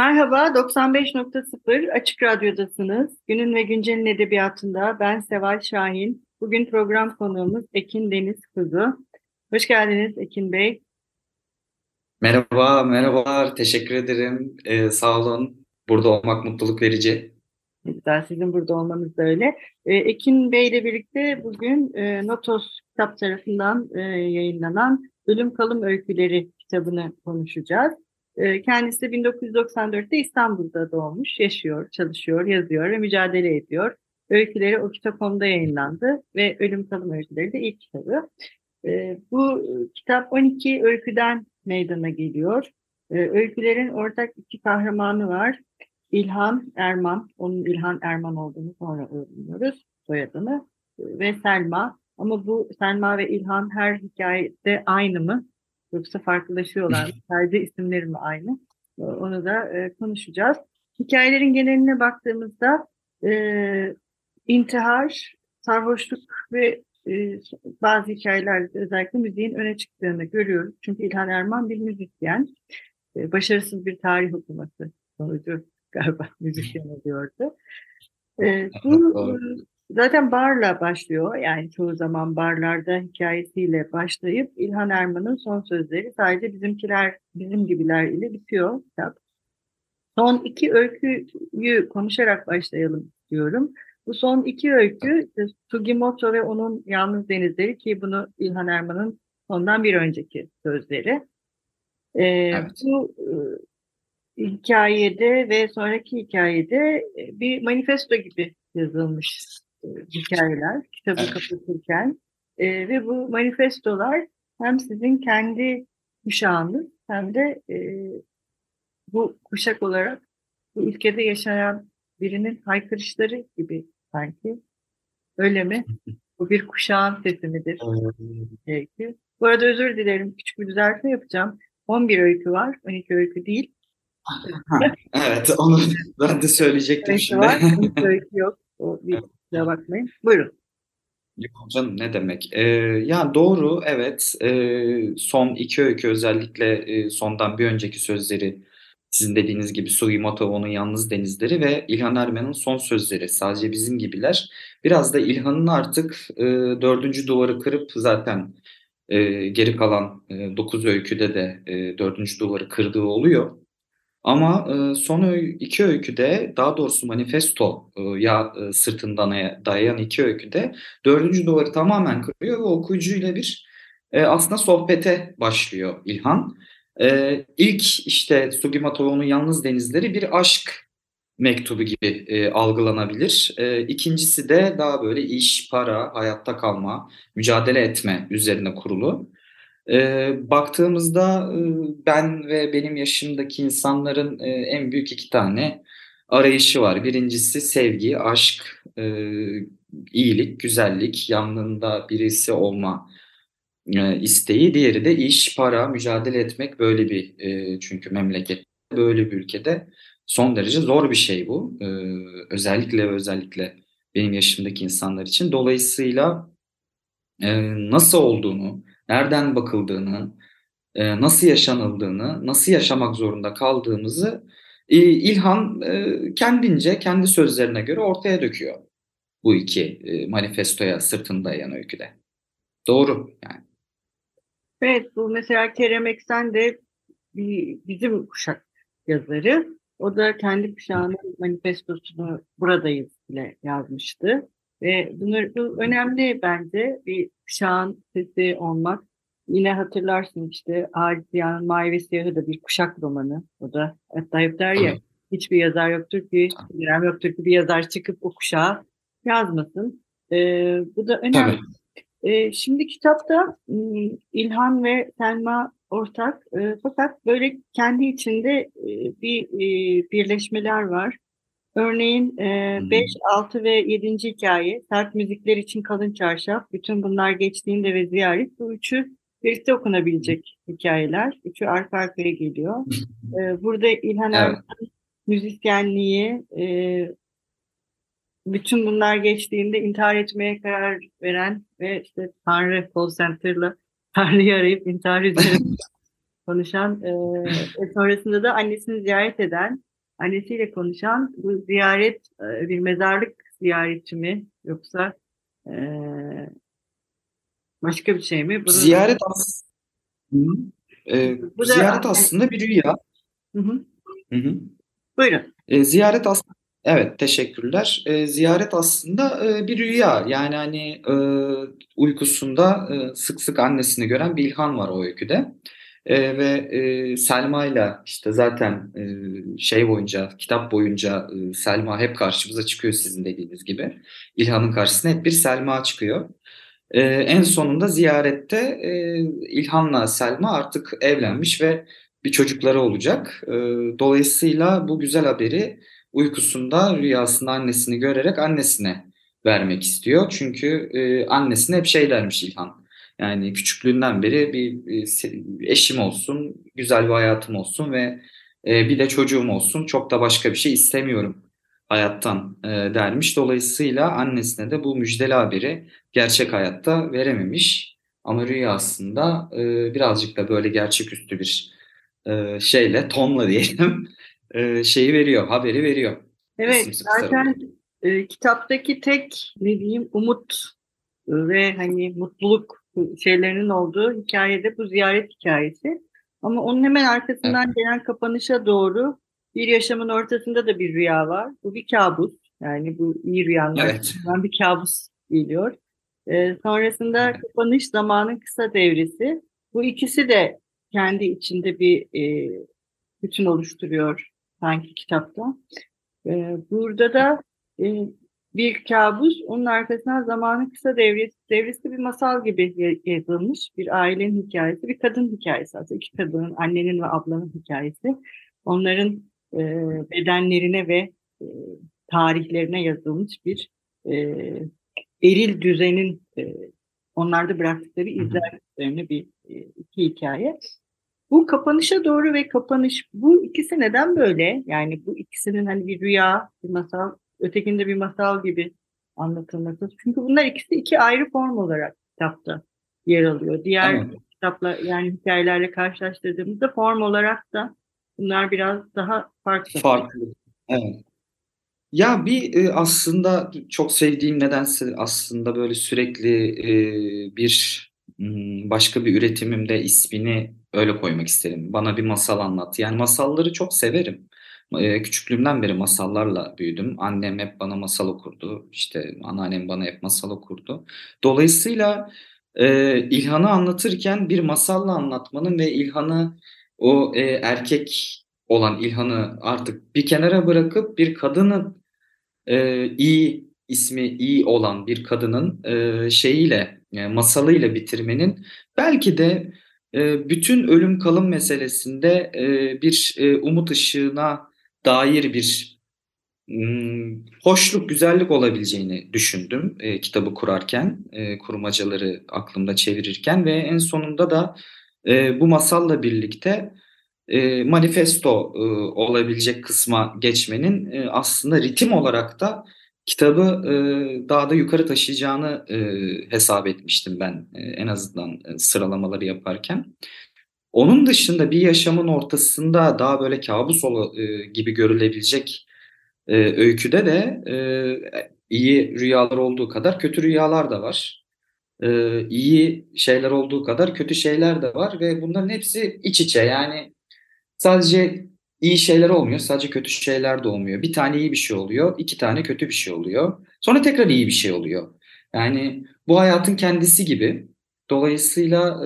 Merhaba, 95.0 Açık Radyo'dasınız. Günün ve Güncel'in edebiyatında ben Seval Şahin. Bugün program konuğumuz Ekin Deniz Kuzu. Hoş geldiniz Ekin Bey. Merhaba, merhabalar. Teşekkür ederim. Ee, sağ olun. Burada olmak mutluluk verici. Güzel, sizin burada olmanız da öyle. Ee, Ekin Bey ile birlikte bugün e, Notos kitap tarafından e, yayınlanan Ölüm Kalım Öyküleri kitabını konuşacağız. E, kendisi 1994'te İstanbul'da doğmuş, yaşıyor, çalışıyor, yazıyor ve mücadele ediyor. Öyküleri o kitap.com'da yayınlandı ve Ölüm Kalım Öyküleri de ilk kitabı. E, bu kitap 12 öyküden meydana geliyor. E, öykülerin ortak iki kahramanı var. İlhan Erman, onun İlhan Erman olduğunu sonra öğreniyoruz soyadını ve Selma. Ama bu Selma ve İlhan her hikayede aynı mı? Yoksa farklılaşıyorlar mı? Sadece isimleri mi aynı? Onu da e, konuşacağız. Hikayelerin geneline baktığımızda e, intihar, sarhoşluk ve e, bazı hikayelerde özellikle müziğin öne çıktığını görüyoruz. Çünkü İlhan Erman bir müzisyen. E, başarısız bir tarih okuması sonucu galiba müzisyen oluyordu. E, bu zaten barla başlıyor. Yani çoğu zaman barlarda hikayesiyle başlayıp İlhan Erman'ın son sözleri sadece bizimkiler, bizim gibiler ile bitiyor kitap. Son iki öyküyü konuşarak başlayalım diyorum. Bu son iki öykü Sugimoto ve onun Yalnız Denizleri ki bunu İlhan Erman'ın ondan bir önceki sözleri. Ee, evet. Bu hikayede ve sonraki hikayede bir manifesto gibi yazılmış hikayeler kitabı evet. kapatırken e, ve bu manifestolar hem sizin kendi kuşağınız hem de e, bu kuşak olarak bu ülkede yaşayan birinin haykırışları gibi sanki. Öyle mi? Bu bir kuşağın sesi midir? Belki. Bu arada özür dilerim. Küçük bir düzeltme yapacağım. 11 öykü var. 12 öykü değil. evet onu ben de söyleyecektim öykü şimdi. Var, 12 öykü yok. O bir kusura bakmayın. Buyurun. Yok canım ne demek? Ee, ya doğru evet ee, son iki öykü özellikle e, sondan bir önceki sözleri sizin dediğiniz gibi Sugimoto'nun Yalnız Denizleri ve İlhan Ermen'in son sözleri sadece bizim gibiler. Biraz da İlhan'ın artık e, dördüncü duvarı kırıp zaten e, geri kalan e, dokuz öyküde de e, dördüncü duvarı kırdığı oluyor. Ama e, son iki öyküde daha doğrusu manifesto e, ya e, sırtından dayayan iki öyküde dördüncü duvarı tamamen kırıyor ve okuyucuyla bir e, aslında sohbete başlıyor İlhan. E, ilk işte Sugimoto'nun Yalnız Denizleri bir aşk mektubu gibi e, algılanabilir. E, ikincisi de daha böyle iş, para, hayatta kalma, mücadele etme üzerine kurulu. E, baktığımızda e, ben ve benim yaşımdaki insanların e, en büyük iki tane arayışı var. Birincisi sevgi, aşk, e, iyilik, güzellik, yanlarında birisi olma e, isteği. Diğeri de iş, para, mücadele etmek böyle bir e, çünkü memleket böyle bir ülkede son derece zor bir şey bu. E, özellikle ve özellikle benim yaşımdaki insanlar için. Dolayısıyla e, nasıl olduğunu, nereden bakıldığını, e, nasıl yaşanıldığını, nasıl yaşamak zorunda kaldığımızı e, İlhan e, kendince, kendi sözlerine göre ortaya döküyor. Bu iki manifestoya sırtında dayayan öyküde. Doğru yani. Evet bu mesela Kerem Eksen de bizim kuşak yazarı. O da kendi kuşağının manifestosunu buradayız ile yazmıştı. Ve bunlar, bu önemli bence bir kuşağın sesi olmak. Yine hatırlarsın işte Halit Ziya'nın Mavi ve Siyahı da bir kuşak romanı. O da hatta hep der ya hiçbir yazar yoktur ki, dönem yoktur ki bir yazar çıkıp o kuşağı yazmasın. Ee, bu da önemli. Tabii. E, şimdi kitapta m, İlhan ve Selma ortak e, fakat böyle kendi içinde e, bir e, birleşmeler var. Örneğin e, Hı hı. 5, 6 ve 7. hikaye Sert Müzikler için Kalın Çarşaf, bütün bunlar geçtiğinde ve ziyaret bu üçü birlikte okunabilecek hikayeler. Üçü arka arkaya geliyor. E, burada İlhan Evet. Erdoğan müzisyenliği, e, bütün bunlar geçtiğinde intihar etmeye karar veren ve işte Tanrı call center'la Tanrı'yı arayıp intihar üzerine konuşan e, sonrasında da annesini ziyaret eden, annesiyle konuşan bu ziyaret e, bir mezarlık ziyareti mi yoksa e, başka bir şey mi? Bunu, Ziyaret aslında, Bu da- ziyaret aslında bir rüya. Hı hı. Hı hı. Buyurun. E, ziyaret aslında evet teşekkürler. E, ziyaret aslında e, bir rüya. Yani hani e, uykusunda e, sık sık annesini gören bir İlhan var o öyküde. E, ve e, Selma'yla işte zaten e, şey boyunca kitap boyunca e, Selma hep karşımıza çıkıyor sizin dediğiniz gibi. İlhan'ın karşısına hep bir Selma çıkıyor. E, en sonunda ziyarette e, İlhan'la Selma artık evlenmiş ve bir çocukları olacak. E, dolayısıyla bu güzel haberi uykusunda rüyasında annesini görerek annesine vermek istiyor. Çünkü e, annesine hep şey dermiş İlhan. Yani küçüklüğünden beri bir e, eşim olsun, güzel bir hayatım olsun ve e, bir de çocuğum olsun. Çok da başka bir şey istemiyorum hayattan e, dermiş. Dolayısıyla annesine de bu müjdeli haberi gerçek hayatta verememiş. Ama rüyasında birazcık da böyle gerçeküstü bir şeyle, tonla diyelim şeyi veriyor, haberi veriyor. Evet, zaten e, kitaptaki tek ne diyeyim umut ve hani mutluluk şeylerinin olduğu hikayede bu ziyaret hikayesi. Ama onun hemen arkasından gelen kapanışa doğru bir yaşamın ortasında da bir rüya var. Bu bir kabus. Yani bu iyi rüyanın Evet. bir kabus geliyor. E, sonrasında Evet. kapanış zamanın kısa devresi. Bu ikisi de kendi içinde bir e, bütün oluşturuyor sanki kitapta. Ee, burada da e, bir kabus, onun arkasından zamanın kısa devresi, devresi bir masal gibi ya- yazılmış. Bir ailenin hikayesi, bir kadın hikayesi aslında. İki kadının, annenin ve ablanın hikayesi. Onların e, bedenlerine ve e, tarihlerine yazılmış bir e, eril düzenin e, onlarda bıraktıkları izler üzerine bir e, iki hikaye. Bu kapanışa doğru ve kapanış bu ikisi neden böyle? Yani bu ikisinin hani bir rüya, bir masal, ötekinde bir masal gibi anlatılması. Çünkü bunlar ikisi iki ayrı form olarak kitapta yer alıyor. Diğer Evet. kitapla yani hikayelerle karşılaştırdığımızda form olarak da bunlar biraz daha farklı. Farklı. Evet. Ya bir e, aslında çok sevdiğim nedense aslında böyle sürekli e, bir hmm, başka bir üretimimde ismini öyle koymak isterim. Bana bir masal anlat. Yani masalları çok severim. E, küçüklüğümden beri masallarla büyüdüm. Annem hep bana masal okurdu. İşte anneannem bana hep masal okurdu. Dolayısıyla e, İlhan'ı anlatırken bir masalla anlatmanın ve İlhan'ı o e, erkek olan İlhan'ı artık bir kenara bırakıp bir kadının e, iyi ismi iyi olan bir kadının e, şeyiyle e, masalıyla bitirmenin belki de e, bütün ölüm kalım meselesinde e, bir e, umut ışığına dair bir hmm, hoşluk, güzellik olabileceğini düşündüm e, kitabı kurarken, e, kurmacaları aklımda çevirirken ve en sonunda da e, bu masalla birlikte e, manifesto e, olabilecek kısma geçmenin e, aslında ritim olarak da kitabı e, daha da yukarı taşıyacağını e, hesap etmiştim ben e, en azından e, sıralamaları yaparken. Onun dışında bir yaşamın ortasında daha böyle kabus e, gibi görülebilecek e, öyküde de e, iyi rüyalar olduğu kadar kötü rüyalar da var. İyi şeyler olduğu kadar kötü şeyler de var ve bunların hepsi iç içe yani sadece iyi şeyler olmuyor, sadece kötü şeyler de olmuyor. Bir tane iyi bir şey oluyor, iki tane kötü bir şey oluyor. Sonra tekrar iyi bir şey oluyor. Yani bu hayatın kendisi gibi. Dolayısıyla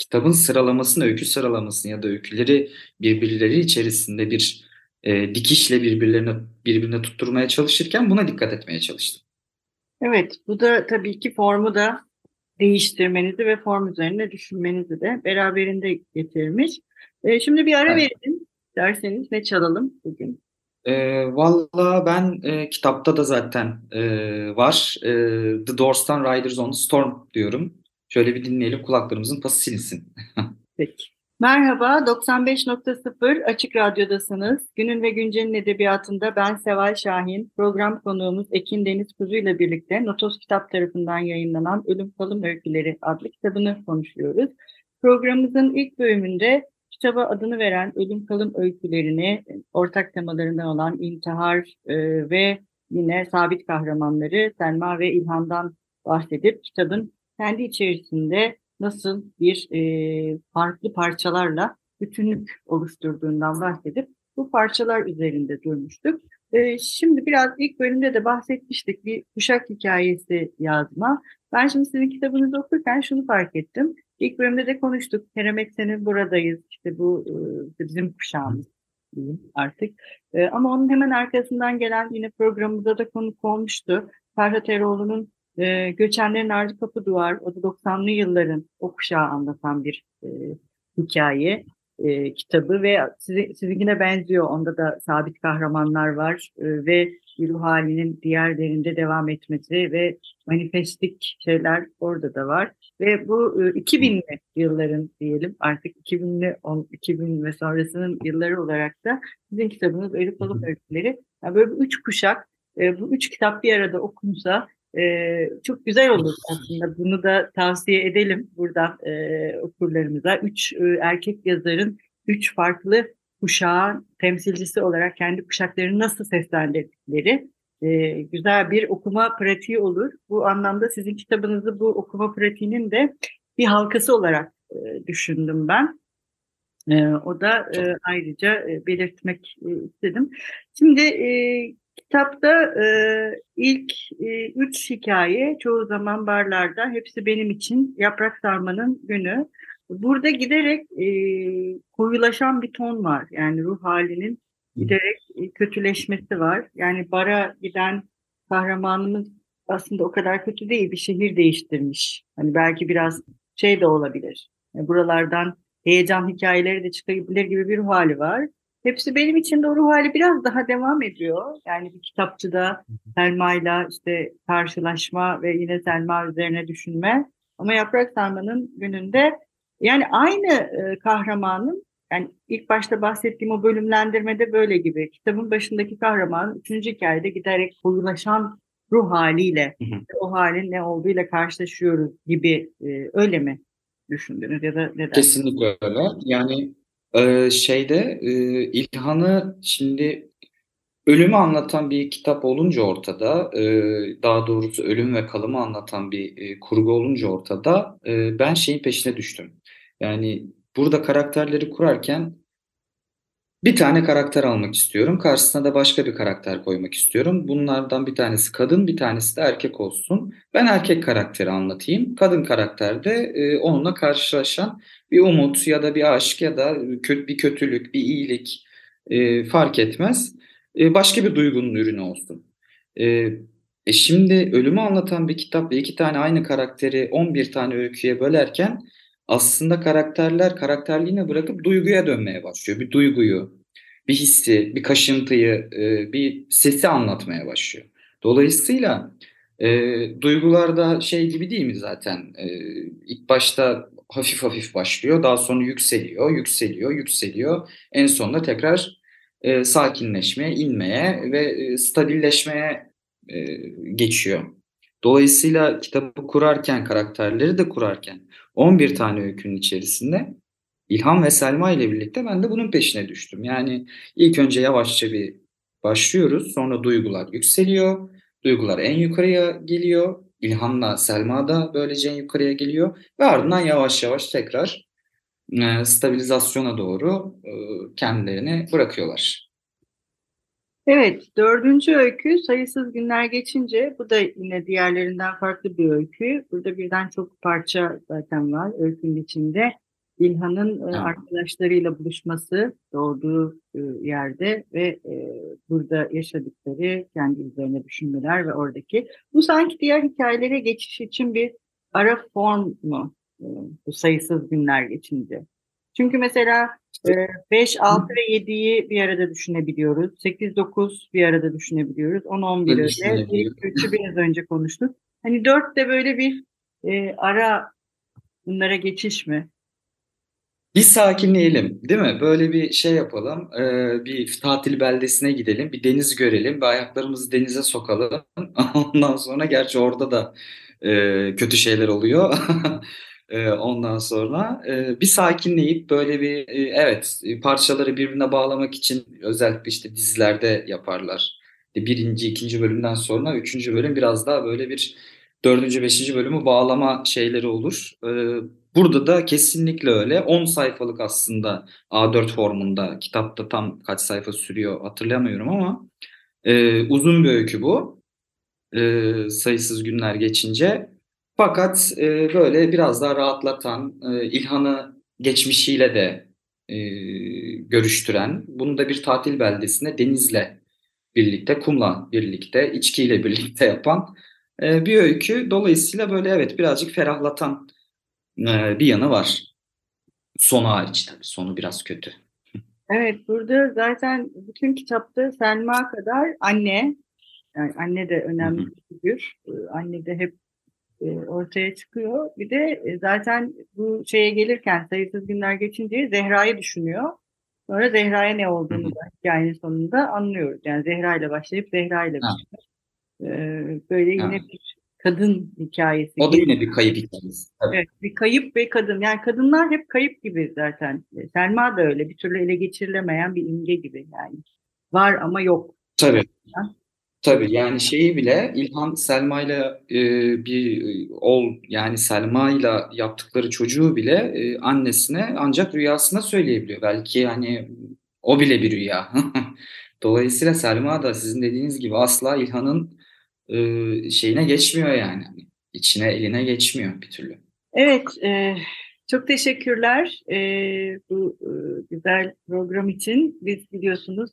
kitabın sıralamasını, öykü sıralamasını ya da öyküleri birbirleri içerisinde bir e, dikişle birbirlerine birbirine tutturmaya çalışırken buna dikkat etmeye çalıştım. Evet, bu da tabii ki formu da değiştirmenizi ve form üzerine düşünmenizi de beraberinde getirmiş. E, şimdi bir ara evet. verelim derseniz ne çalalım bugün? E, Valla ben e, kitapta da zaten e, var. E, The Doors'tan Riders on the Storm diyorum. Şöyle bir dinleyelim kulaklarımızın pası silinsin. Peki. Merhaba, 95.0 Açık Radyo'dasınız. Günün ve Güncel'in edebiyatında ben Seval Şahin, program konuğumuz Ekin Deniz Kuzu ile birlikte Notos Kitap tarafından yayınlanan Ölüm Kalım Öyküleri adlı kitabını konuşuyoruz. Programımızın ilk bölümünde kitaba adını veren Ölüm Kalım Öykülerini, ortak temalarından olan intihar e, ve yine sabit kahramanları Selma ve İlhan'dan bahsedip kitabın kendi içerisinde nasıl bir e, farklı parçalarla bütünlük oluşturduğundan bahsedip bu parçalar üzerinde durmuştuk. E, şimdi biraz ilk bölümde de bahsetmiştik bir kuşak hikayesi yazma. Ben şimdi sizin kitabınızı okurken şunu fark ettim. İlk bölümde de konuştuk. Keremek senin buradayız. İşte bu e, bizim kuşağımız diyeyim artık. E, ama onun hemen arkasından gelen yine programımızda da konuk olmuştu. Ferhat Eroğlu'nun e, Göçenlerin Ardı Kapı Duvar, o da 90'lı yılların o kuşağı anlatan bir e, hikaye e, kitabı ve sizi, sizinkine benziyor. Onda da sabit kahramanlar var e, ve ruh halinin diğerlerinde devam etmesi ve manifestik şeyler orada da var. Ve bu e, 2000'li yılların diyelim artık 2000'li 2000 ve sonrasının yılları olarak da sizin kitabınız Elif Balık Öyküleri. Yani böyle üç kuşak e, bu üç kitap bir arada okunsa e, çok güzel olur aslında. Bunu da tavsiye edelim buradan e, okurlarımıza. Üç e, erkek yazarın üç farklı kuşağın temsilcisi olarak kendi kuşaklarını nasıl seslendirdikleri e, güzel bir okuma pratiği olur. Bu anlamda sizin kitabınızı bu okuma pratiğinin de bir halkası olarak e, düşündüm ben. E, o da e, ayrıca e, belirtmek e, istedim. Şimdi e, Kitapta e, ilk e, üç hikaye çoğu zaman barlarda hepsi benim için yaprak sarmanın günü. Burada giderek e, koyulaşan bir ton var. Yani ruh halinin giderek e, kötüleşmesi var. Yani bara giden kahramanımız aslında o kadar kötü değil. Bir şehir değiştirmiş. Hani belki biraz şey de olabilir. Yani buralardan heyecan hikayeleri de çıkabilir gibi bir hali var. Hepsi benim için de o ruh hali biraz daha devam ediyor. Yani bir kitapçıda Selma'yla işte karşılaşma ve yine Selma üzerine düşünme. Ama Yaprak Sarma'nın gününde yani aynı e, kahramanın yani ilk başta bahsettiğim o bölümlendirmede böyle gibi. Kitabın başındaki kahramanın üçüncü hikayede giderek koyulaşan ruh haliyle hı hı. o halin ne olduğuyla karşılaşıyoruz gibi e, öyle mi düşündünüz ya da neden? Kesinlikle öyle. Yani ee, şeyde e, İlhan'ı şimdi ölümü anlatan bir kitap olunca ortada, e, daha doğrusu ölüm ve kalımı anlatan bir e, kurgu olunca ortada, e, ben şeyin peşine düştüm. Yani burada karakterleri kurarken bir tane karakter almak istiyorum. Karşısına da başka bir karakter koymak istiyorum. Bunlardan bir tanesi kadın, bir tanesi de erkek olsun. Ben erkek karakteri anlatayım. Kadın karakterde e, onunla karşılaşan bir umut ya da bir aşk ya da bir kötülük, bir iyilik e, fark etmez. E, başka bir duygunun ürünü olsun. E, e şimdi ölümü anlatan bir kitap ve iki tane aynı karakteri 11 tane öyküye bölerken aslında karakterler karakterliğine bırakıp duyguya dönmeye başlıyor. Bir duyguyu, bir hissi, bir kaşıntıyı, e, bir sesi anlatmaya başlıyor. Dolayısıyla e, duygularda şey gibi değil mi zaten? E, ilk başta hafif hafif başlıyor, daha sonra yükseliyor, yükseliyor, yükseliyor. En sonunda tekrar e, sakinleşmeye, inmeye ve e, stabilleşmeye e, geçiyor. Dolayısıyla kitabı kurarken, karakterleri de kurarken 11 tane öykünün içerisinde İlham ve Selma ile birlikte ben de bunun peşine düştüm. Yani ilk önce yavaşça bir başlıyoruz. Sonra duygular yükseliyor. Duygular en yukarıya geliyor. İlhan'la Selma da böylece en yukarıya geliyor. Ve ardından yavaş yavaş tekrar e, stabilizasyona doğru e, kendilerini bırakıyorlar. Evet, dördüncü öykü sayısız günler geçince bu da yine diğerlerinden farklı bir öykü. Burada birden çok parça zaten var öykünün içinde. İlhan'ın evet. arkadaşlarıyla buluşması doğduğu e, yerde ve e, burada yaşadıkları kendi üzerine düşünmeler ve oradaki. Bu sanki diğer hikayelere geçiş için bir ara form mu e, bu sayısız günler geçince? Çünkü mesela e, 5, 6 ve 7'yi bir arada düşünebiliyoruz. 8, 9 bir arada düşünebiliyoruz. 10, 11 Öyle öyle. düşünebiliyorum. 1, 3'ü biraz önce konuştuk. Hani 4 de böyle bir e, ara bunlara geçiş mi? Bir sakinleyelim, değil mi? Böyle bir şey yapalım, ee, bir tatil beldesine gidelim, bir deniz görelim, bir ayaklarımızı denize sokalım. Ondan sonra, gerçi orada da e, kötü şeyler oluyor. E, ondan sonra e, bir sakinleyip böyle bir, e, evet, parçaları birbirine bağlamak için özellikle işte dizilerde yaparlar. Birinci, ikinci bölümden sonra üçüncü bölüm biraz daha böyle bir dördüncü, beşinci bölümü bağlama şeyleri olur. E, Burada da kesinlikle öyle. 10 sayfalık aslında A4 formunda. Kitapta tam kaç sayfa sürüyor hatırlamıyorum ama e, uzun bir öykü bu. E, sayısız günler geçince. Fakat e, böyle biraz daha rahatlatan, e, İlhan'ı geçmişiyle de e, görüştüren, bunu da bir tatil beldesine denizle birlikte, kumla birlikte, içkiyle birlikte yapan e, bir öykü. Dolayısıyla böyle evet birazcık ferahlatan e, bir yanı var. Sonu hariç tabii. Sonu biraz kötü. Evet, burada zaten bütün kitapta Selma kadar anne, yani anne de önemli bir figür. Ee, Anne de hep e, ortaya çıkıyor. Bir de e, zaten bu şeye gelirken sayısız günler geçince Zehra'yı düşünüyor. Sonra Zehra'ya ne olduğunu da hikayenin sonunda anlıyoruz. Yani Zehra ile başlayıp Zehra ile bitiyor. Ee, böyle yine ha. bir kadın hikayesi. O da yine bir kayıp hikayesi. Tabii. Evet, bir kayıp ve kadın. Yani kadınlar hep kayıp gibi zaten. E, Selma da öyle. Bir türlü ele geçirilemeyen bir imge gibi yani. Var ama yok. Tabii. Tabii yani şeyi bile İlhan Selma'yla e, bir e, ol yani Selma'yla yaptıkları çocuğu bile e, annesine ancak rüyasında söyleyebiliyor. Belki hani o bile bir rüya. Dolayısıyla Selma da sizin dediğiniz gibi asla İlhan'ın e, şeyine geçmiyor yani. İçine eline geçmiyor bir türlü. Evet, e, çok teşekkürler e, bu e, güzel program için. Biz biliyorsunuz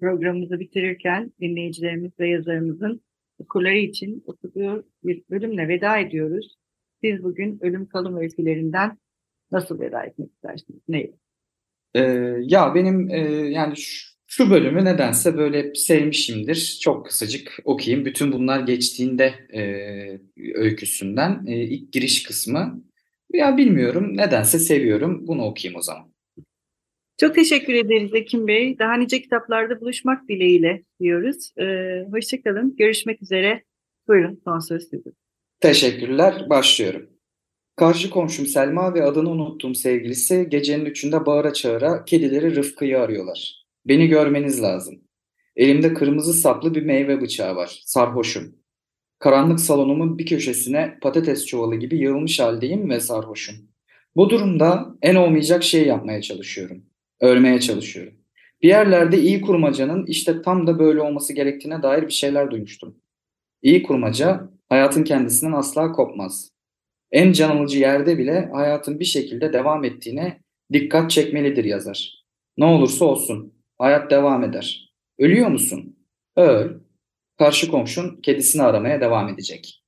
programımızı bitirirken dinleyicilerimiz ve yazarımızın okurları için okuduğu bir bölümle veda ediyoruz. Siz bugün Ölüm Kalım Öykülerinden nasıl veda etmek istersiniz? Neyle? Ee, ya benim e, yani şu, şu bölümü nedense böyle sevmişimdir. Çok kısacık okuyayım. Bütün bunlar geçtiğinde e, öyküsünden e, ilk giriş kısmı. Ya bilmiyorum nedense seviyorum. Bunu okuyayım o zaman. Çok teşekkür ederiz Ekim Bey. Daha nice kitaplarda buluşmak dileğiyle diyoruz. Ee, Hoşçakalın. Görüşmek üzere. Buyurun son söz sizin. Teşekkürler. Başlıyorum. Karşı komşum Selma ve adını unuttuğum sevgilisi gecenin üçünde bağıra çağıra kedileri Rıfkı'yı arıyorlar. Beni görmeniz lazım. Elimde kırmızı saplı bir meyve bıçağı var. Sarhoşum. Karanlık salonumun bir köşesine patates çuvalı gibi yığılmış haldeyim ve sarhoşum. Bu durumda en olmayacak şeyi yapmaya çalışıyorum. Örmeye çalışıyorum. Bir yerlerde iyi kurmacanın işte tam da böyle olması gerektiğine dair bir şeyler duymuştum. İyi kurmaca hayatın kendisinden asla kopmaz. En can alıcı yerde bile hayatın bir şekilde devam ettiğine dikkat çekmelidir yazar. Ne olursa olsun hayat devam eder. Ölüyor musun? Öl. Karşı komşun kedisini aramaya devam edecek.